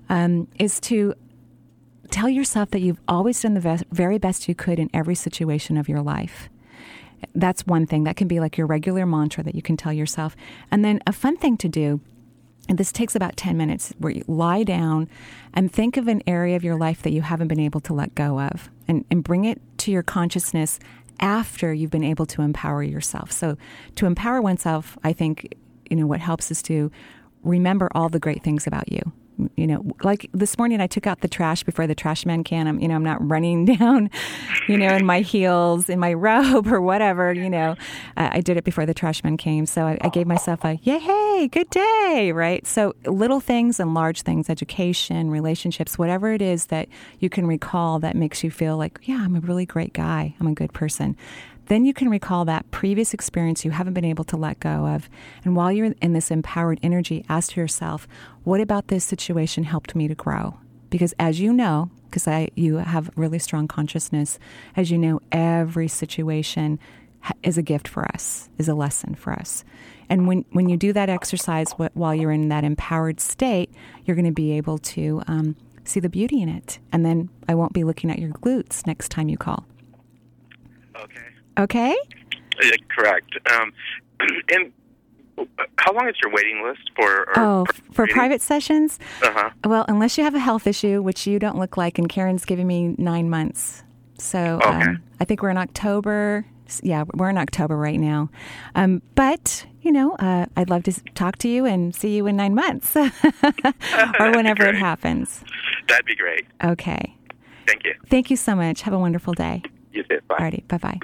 um, is to tell yourself that you've always done the very best you could in every situation of your life. That's one thing. That can be like your regular mantra that you can tell yourself. And then a fun thing to do and this takes about 10 minutes where you lie down and think of an area of your life that you haven't been able to let go of and, and bring it to your consciousness after you've been able to empower yourself. So to empower oneself, I think, you know, what helps is to remember all the great things about you. You know, like this morning I took out the trash before the trash man can. I'm, you know, I'm not running down, you know, in my heels, in my robe or whatever, you know. Uh, I did it before the trash man came. So I, I gave myself a, yay, hey, good day, right? So little things and large things, education, relationships, whatever it is that you can recall that makes you feel like, yeah, I'm a really great guy. I'm a good person then you can recall that previous experience you haven't been able to let go of. And while you're in this empowered energy, ask yourself, what about this situation helped me to grow? Because as you know, because I you have really strong consciousness, as you know, every situation is a gift for us, is a lesson for us. And when, when you do that exercise while you're in that empowered state, you're going to be able to um, see the beauty in it. And then I won't be looking at your glutes next time you call. Okay. Okay? Yeah, correct. Um, and how long is your waiting list for? oh, for private sessions? Uh huh. Well, unless you have a health issue, which you don't look like, and Karen's giving me nine months. So okay. um, I think we're in October. Yeah, we're in October right now. Um, but, you know, uh, I'd love to talk to you and see you in nine months or whenever it happens. That'd be great. Okay. Thank you. Thank you so much. Have a wonderful day. You too. Bye. Alrighty. Bye bye.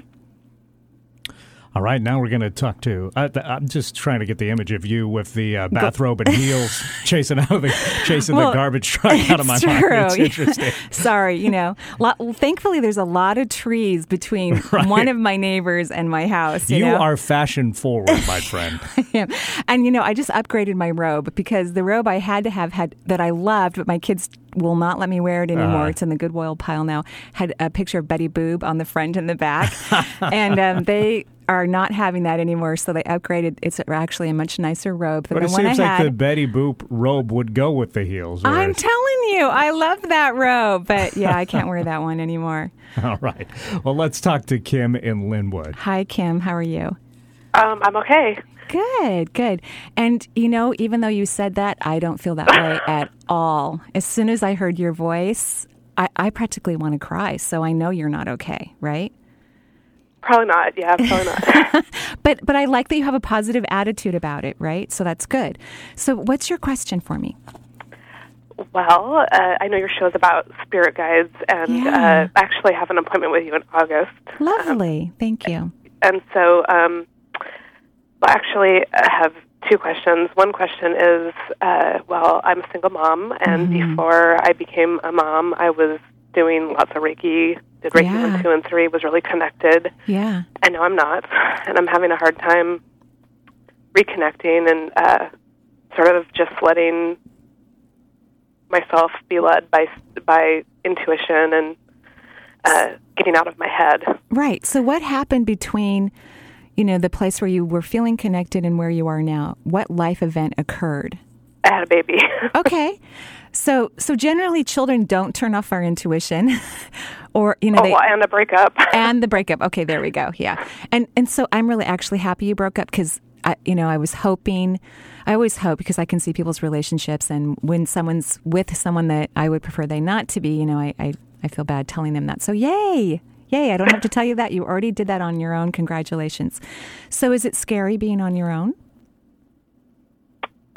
All right, now we're going to talk to. Uh, I'm just trying to get the image of you with the uh, bathrobe and heels, chasing out of the chasing well, the garbage truck out of my true. mind. It's interesting. Sorry, you know. Lot, thankfully, there's a lot of trees between right. one of my neighbors and my house. You, you know? are fashion forward, my friend. and you know, I just upgraded my robe because the robe I had to have had that I loved, but my kids will not let me wear it anymore. Uh-huh. It's in the Goodwill pile now. Had a picture of Betty Boop on the front and the back, and um, they are not having that anymore. So they upgraded. It's actually a much nicer robe than but the it one seems I like had. the Betty Boop robe would go with the heels. I'm telling you, I love that robe, but yeah, I can't wear that one anymore. All right. Well, let's talk to Kim in Lynnwood. Hi, Kim. How are you? Um, I'm okay. Good, good. And you know, even though you said that, I don't feel that way at all. As soon as I heard your voice, I, I practically want to cry. So I know you're not okay, right? Probably not. Yeah, probably not. but but I like that you have a positive attitude about it, right? So that's good. So what's your question for me? well, uh, I know your show is about spirit guides, and Yeah. uh, I actually have an appointment with you in August. Lovely. Thank you. And so, um, well, actually, I have two questions. One question is, uh, well, I'm a single mom, and Mm-hmm. before I became a mom, I was doing lots of Reiki. Did Reiki Yeah. one, two, and three. Was really connected, Yeah. and now I'm not, and I'm having a hard time reconnecting and uh, sort of just letting myself be led by by intuition and uh, getting out of my head. Right. So what happened between you know the place where you were feeling connected and where you are now? What life event occurred? I had a baby. okay. So so generally children don't turn off our intuition or you know oh, they and a breakup. and the breakup. Okay, there we go. Yeah. And and so I'm really actually happy you broke up cuz I you know, I was hoping I always hope because I can see people's relationships and when someone's with someone that I would prefer they not to be, you know, I I, I feel bad telling them that. So yay. Yay, I don't have to tell you that. You already did that on your own. Congratulations. So is it scary being on your own?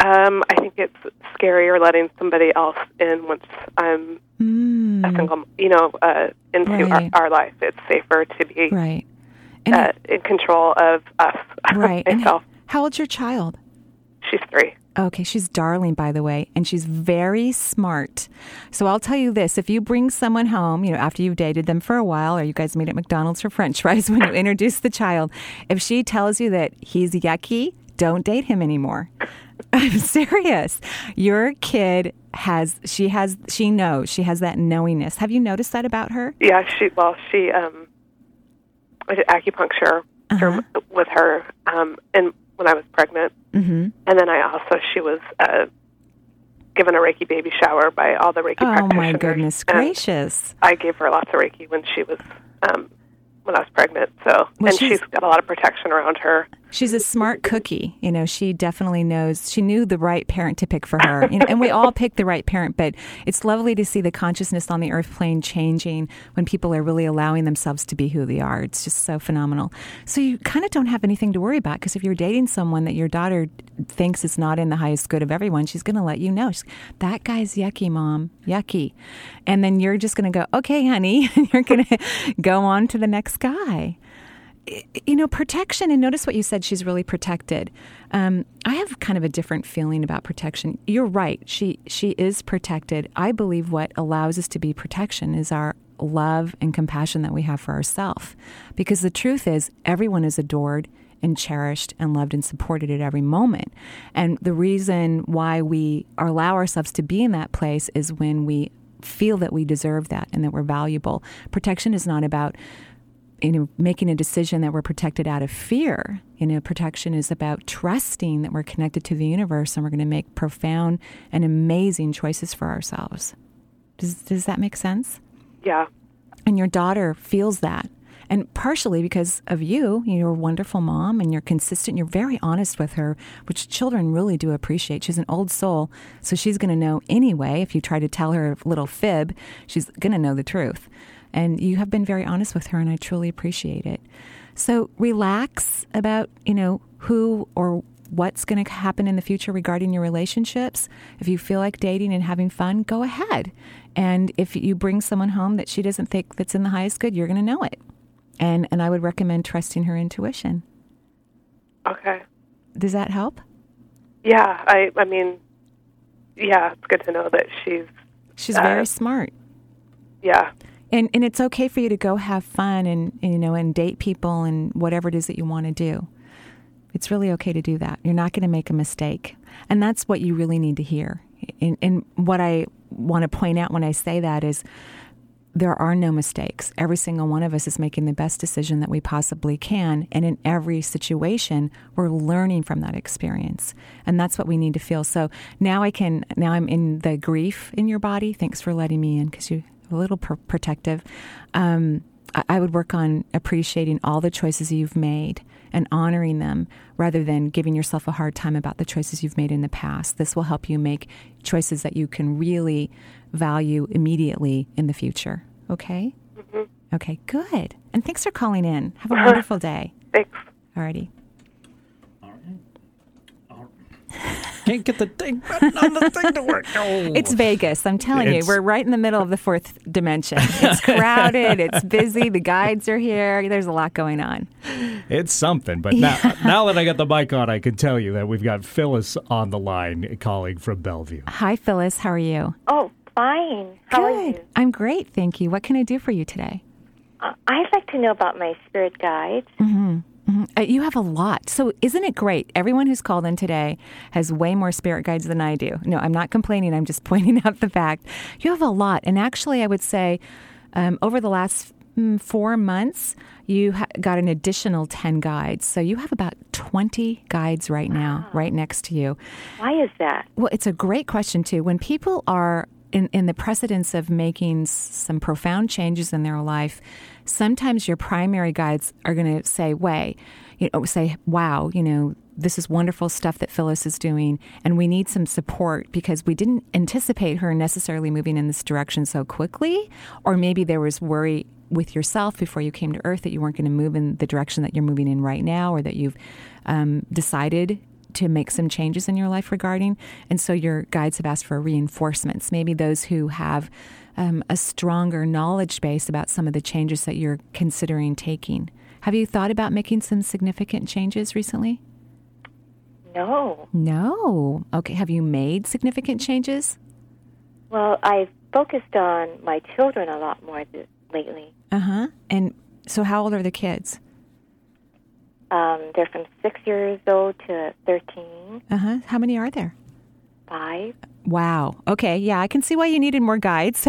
Um, I think it's scarier letting somebody else in once I'm a single, you know, uh, into Mm. Right. our, our life. It's safer to be Right. uh, in control of us. Right. And myself. how old's your child? She's three. Okay, she's darling, by the way, and she's very smart. So I'll tell you this if you bring someone home, you know, after you've dated them for a while, or you guys meet at McDonald's for french fries when you introduce the child, if she tells you that he's yucky, don't date him anymore. I'm serious. Your kid has, she has, she knows, she has that knowingness. Have you noticed that about her? Yeah, she. Well, she. Um, I did acupuncture Uh-huh. with her, um, and when I was pregnant, Mm-hmm. and then I also she was uh, given a Reiki baby shower by all the Reiki Oh, practitioners. Oh my goodness gracious. I gave her lots of Reiki when she was um, when I was pregnant. So, Well, and she's- she's got a lot of protection around her. She's a smart cookie. You know, she definitely knows. She knew the right parent to pick for her. You know, and we all pick the right parent, but it's lovely to see the consciousness on the earth plane changing when people are really allowing themselves to be who they are. It's just so phenomenal. So you kind of don't have anything to worry about because if you're dating someone that your daughter thinks is not in the highest good of everyone, she's going to let you know. She's, that guy's yucky, mom, yucky. And then you're just going to go, okay, honey, and you're going to go on to the next guy you know, protection, and notice what you said, she's really protected. Um, I have kind of a different feeling about protection. You're right. She she is protected. I believe what allows us to be protection is our love and compassion that we have for ourselves. Because the truth is, everyone is adored and cherished and loved and supported at every moment. And the reason why we allow ourselves to be in that place is when we feel that we deserve that and that we're valuable. Protection is not about you know, making a decision that we're protected out of fear. You know, protection is about trusting that we're connected to the universe and we're going to make profound and amazing choices for ourselves. Does, does that make sense? Yeah. And your daughter feels that. And partially because of you, you're a wonderful mom and you're consistent, you're very honest with her, which children really do appreciate. She's an old soul, so she's going to know anyway. If you try to tell her a little fib, she's going to know the truth. And you have been very honest with her, and I truly appreciate it. So relax about, you know, who or what's going to happen in the future regarding your relationships. If you feel like dating and having fun, go ahead. And if you bring someone home that she doesn't think that's in the highest good, you're going to know it. And and I would recommend trusting her intuition. Okay. Does that help? Yeah, I I mean yeah, it's good to know that she's She's uh, very smart. Yeah. And and it's okay for you to go have fun and, you know and date people and whatever it is that you want to do. It's really okay to do that. You're not going to make a mistake. And that's what you really need to hear. And, and what I want to point out when I say that is there are no mistakes. Every single one of us is making the best decision that we possibly can. And in every situation, we're learning from that experience. And that's what we need to feel. So now I can, now I'm in the grief in your body. Thanks for letting me in because you're a little pr- protective. Um, I would work on appreciating all the choices you've made and honoring them rather than giving yourself a hard time about the choices you've made in the past. This will help you make choices that you can really value immediately in the future. Okay? Mm-hmm. Okay, good. And thanks for calling in. Have a wonderful day. Thanks. Alrighty. Can't get the thing on the thing to work. Oh. It's Vegas. I'm telling it's, you, we're right in the middle of the fourth dimension. It's crowded. it's busy. The guides are here. There's a lot going on. It's something. But now, now that I got the mic on, I can tell you that we've got Phyllis on the line a colleague from Bellevue. Hi, Phyllis. How are you? Oh, fine. How Good. are you? I'm great, thank you. What can I do for you today? Uh, I'd like to know about my spirit guides. Mm-hmm. Mm-hmm. Uh, you have a lot. So, isn't it great? Everyone who's called in today has way more spirit guides than I do. No, I'm not complaining. I'm just pointing out the fact you have a lot. And actually, I would say um, over the last mm, four months, you ha- got an additional 10 guides. So, you have about 20 guides right now, wow. right next to you. Why is that? Well, it's a great question, too. When people are in, in the precedence of making some profound changes in their life, sometimes your primary guides are going to say, "Way," you know, say, "Wow, you know, this is wonderful stuff that Phyllis is doing, and we need some support because we didn't anticipate her necessarily moving in this direction so quickly, or maybe there was worry." With yourself before you came to Earth, that you weren't going to move in the direction that you're moving in right now, or that you've um, decided to make some changes in your life regarding. And so your guides have asked for reinforcements, maybe those who have um, a stronger knowledge base about some of the changes that you're considering taking. Have you thought about making some significant changes recently? No. No. Okay. Have you made significant changes? Well, I've focused on my children a lot more lately. Uh huh. And so, how old are the kids? Um, they're from six years old to 13. Uh huh. How many are there? Five. Wow. Okay. Yeah, I can see why you needed more guides.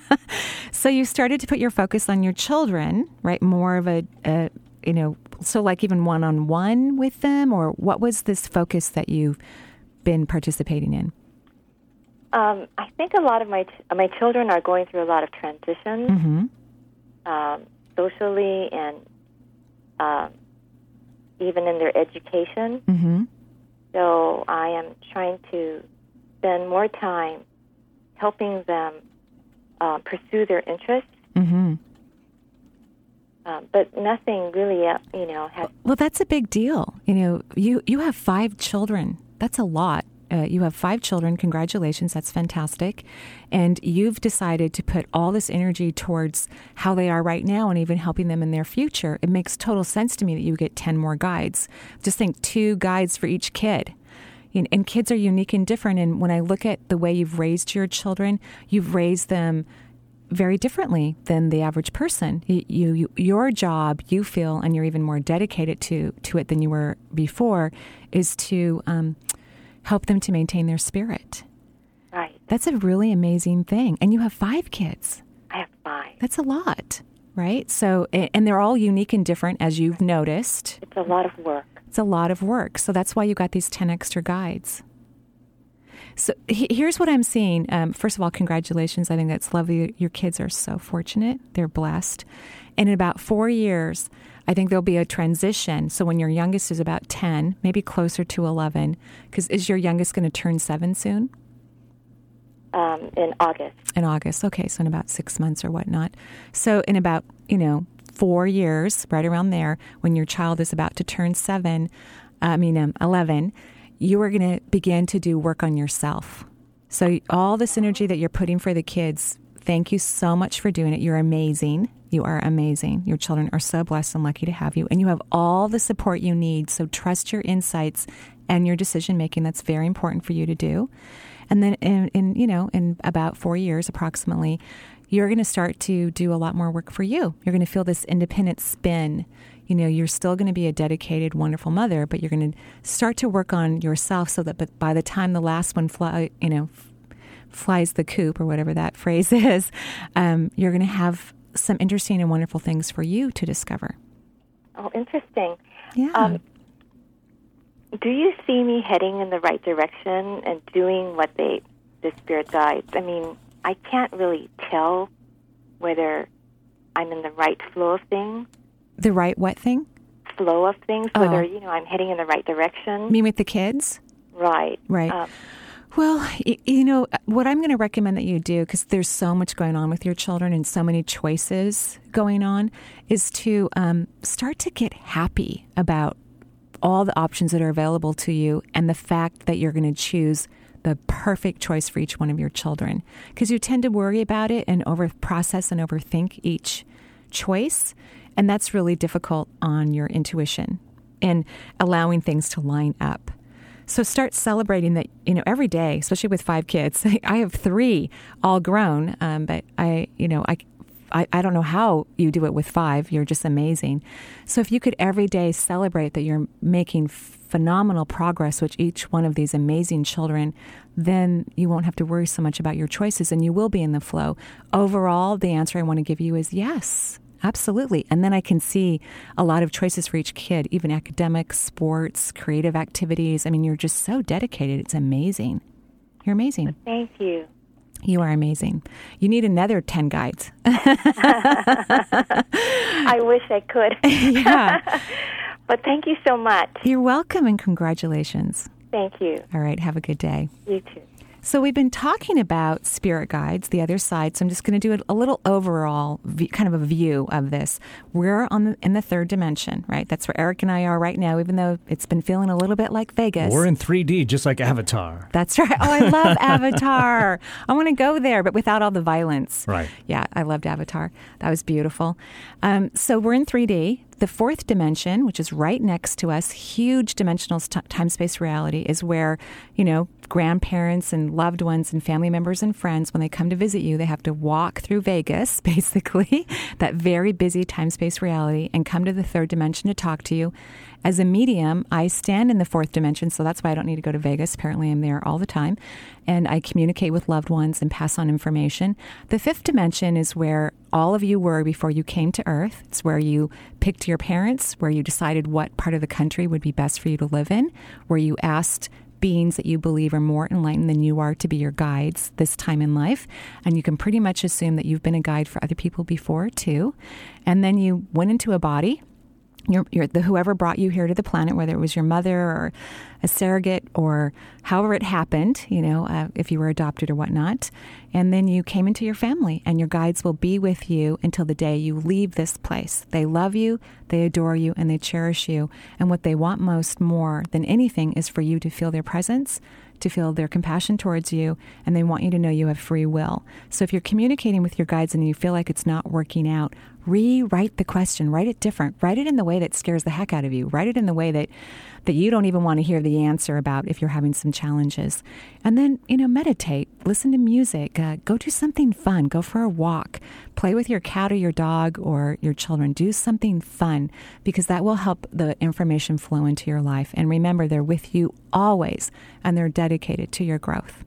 so you started to put your focus on your children, right? More of a, a you know, so like even one on one with them, or what was this focus that you've been participating in? Um, I think a lot of my ch- my children are going through a lot of transitions, mm-hmm. um, socially and um, even in their education. Mm-hmm. So I am trying to spend more time helping them uh, pursue their interests. Mm-hmm. Um, but nothing really, uh, you know, has. Well, that's a big deal. You know, you you have five children. That's a lot. Uh, you have five children. Congratulations. That's fantastic. And you've decided to put all this energy towards how they are right now and even helping them in their future. It makes total sense to me that you get 10 more guides. Just think two guides for each kid. And kids are unique and different. And when I look at the way you've raised your children, you've raised them very differently than the average person. You, you, your job, you feel, and you're even more dedicated to to it than you were before, is to um, help them to maintain their spirit. Right. That's a really amazing thing. And you have five kids. I have five. That's a lot. right? So, and they're all unique and different, as you've noticed. It's a lot of work. It's a lot of work. So that's why you got these 10 extra guides. So here's what I'm seeing. Um, first of all, congratulations. I think that's lovely. Your kids are so fortunate. They're blessed. And in about four years, I think there'll be a transition. So when your youngest is about 10, maybe closer to 11, because is your youngest going to turn seven soon? Um, in August. In August. Okay. So in about six months or whatnot. So in about, you know, four years, right around there, when your child is about to turn seven, I mean, um, 11, you are going to begin to do work on yourself. So, all this energy that you're putting for the kids, thank you so much for doing it. You're amazing. You are amazing. Your children are so blessed and lucky to have you. And you have all the support you need. So, trust your insights and your decision making. That's very important for you to do. And then, in, in you know, in about four years approximately, you're going to start to do a lot more work for you. You're going to feel this independent spin you know, you're still going to be a dedicated, wonderful mother, but you're going to start to work on yourself so that but by the time the last one fly, you know, flies the coop or whatever that phrase is, um, you're going to have some interesting and wonderful things for you to discover. Oh, interesting. Yeah. Um, do you see me heading in the right direction and doing what they, the spirit guides? I mean, I can't really tell whether I'm in the right flow of things the right what thing? Flow of things, oh. whether, you know, I'm heading in the right direction. Me with the kids? Right. Right. Um, well, you know, what I'm going to recommend that you do, because there's so much going on with your children and so many choices going on, is to um, start to get happy about all the options that are available to you and the fact that you're going to choose the perfect choice for each one of your children. Because you tend to worry about it and over process and overthink each choice. And that's really difficult on your intuition and allowing things to line up. So start celebrating that, you know, every day, especially with five kids. I have three all grown, um, but I, you know, I, I, I don't know how you do it with five. You're just amazing. So if you could every day celebrate that you're making phenomenal progress with each one of these amazing children, then you won't have to worry so much about your choices and you will be in the flow. Overall, the answer I want to give you is yes. Absolutely. And then I can see a lot of choices for each kid, even academics, sports, creative activities. I mean, you're just so dedicated. It's amazing. You're amazing. Thank you. You are amazing. You need another 10 guides. I wish I could. yeah. but thank you so much. You're welcome and congratulations. Thank you. All right. Have a good day. You too. So we've been talking about spirit guides, the other side. So I'm just going to do a, little overall kind of a view of this. We're on the, in the third dimension, right? That's where Eric and I are right now, even though it's been feeling a little bit like Vegas. We're in 3D, just like Avatar. That's right. Oh, I love Avatar. I want to go there, but without all the violence. Right. Yeah, I loved Avatar. That was beautiful. Um, so we're in 3D. The fourth dimension, which is right next to us, huge dimensional t- time space reality, is where, you know, grandparents and loved ones and family members and friends, when they come to visit you, they have to walk through Vegas, basically, that very busy time space reality, and come to the third dimension to talk to you. As a medium, I stand in the fourth dimension, so that's why I don't need to go to Vegas. Apparently, I'm there all the time. And I communicate with loved ones and pass on information. The fifth dimension is where all of you were before you came to Earth. It's where you picked your parents, where you decided what part of the country would be best for you to live in, where you asked beings that you believe are more enlightened than you are to be your guides this time in life. And you can pretty much assume that you've been a guide for other people before, too. And then you went into a body your, your, the whoever brought you here to the planet, whether it was your mother or a surrogate or however it happened, you know, uh, if you were adopted or whatnot, and then you came into your family, and your guides will be with you until the day you leave this place. They love you, they adore you, and they cherish you. And what they want most more than anything is for you to feel their presence, to feel their compassion towards you, and they want you to know you have free will. So if you're communicating with your guides and you feel like it's not working out, rewrite the question, write it different, write it in the way that scares the heck out of you, write it in the way that that you don't even want to hear the answer about if you're having some challenges. And then, you know, meditate, listen to music, uh, go do something fun, go for a walk, play with your cat or your dog or your children, do something fun because that will help the information flow into your life. And remember, they're with you always and they're dedicated to your growth.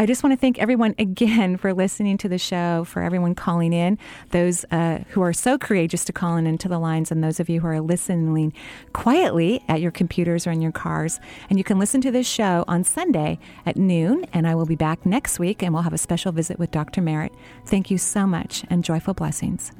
I just want to thank everyone again for listening to the show, for everyone calling in, those uh, who are so courageous to call in into the lines, and those of you who are listening quietly at your computers or in your cars. And you can listen to this show on Sunday at noon, and I will be back next week, and we'll have a special visit with Dr. Merritt. Thank you so much, and joyful blessings.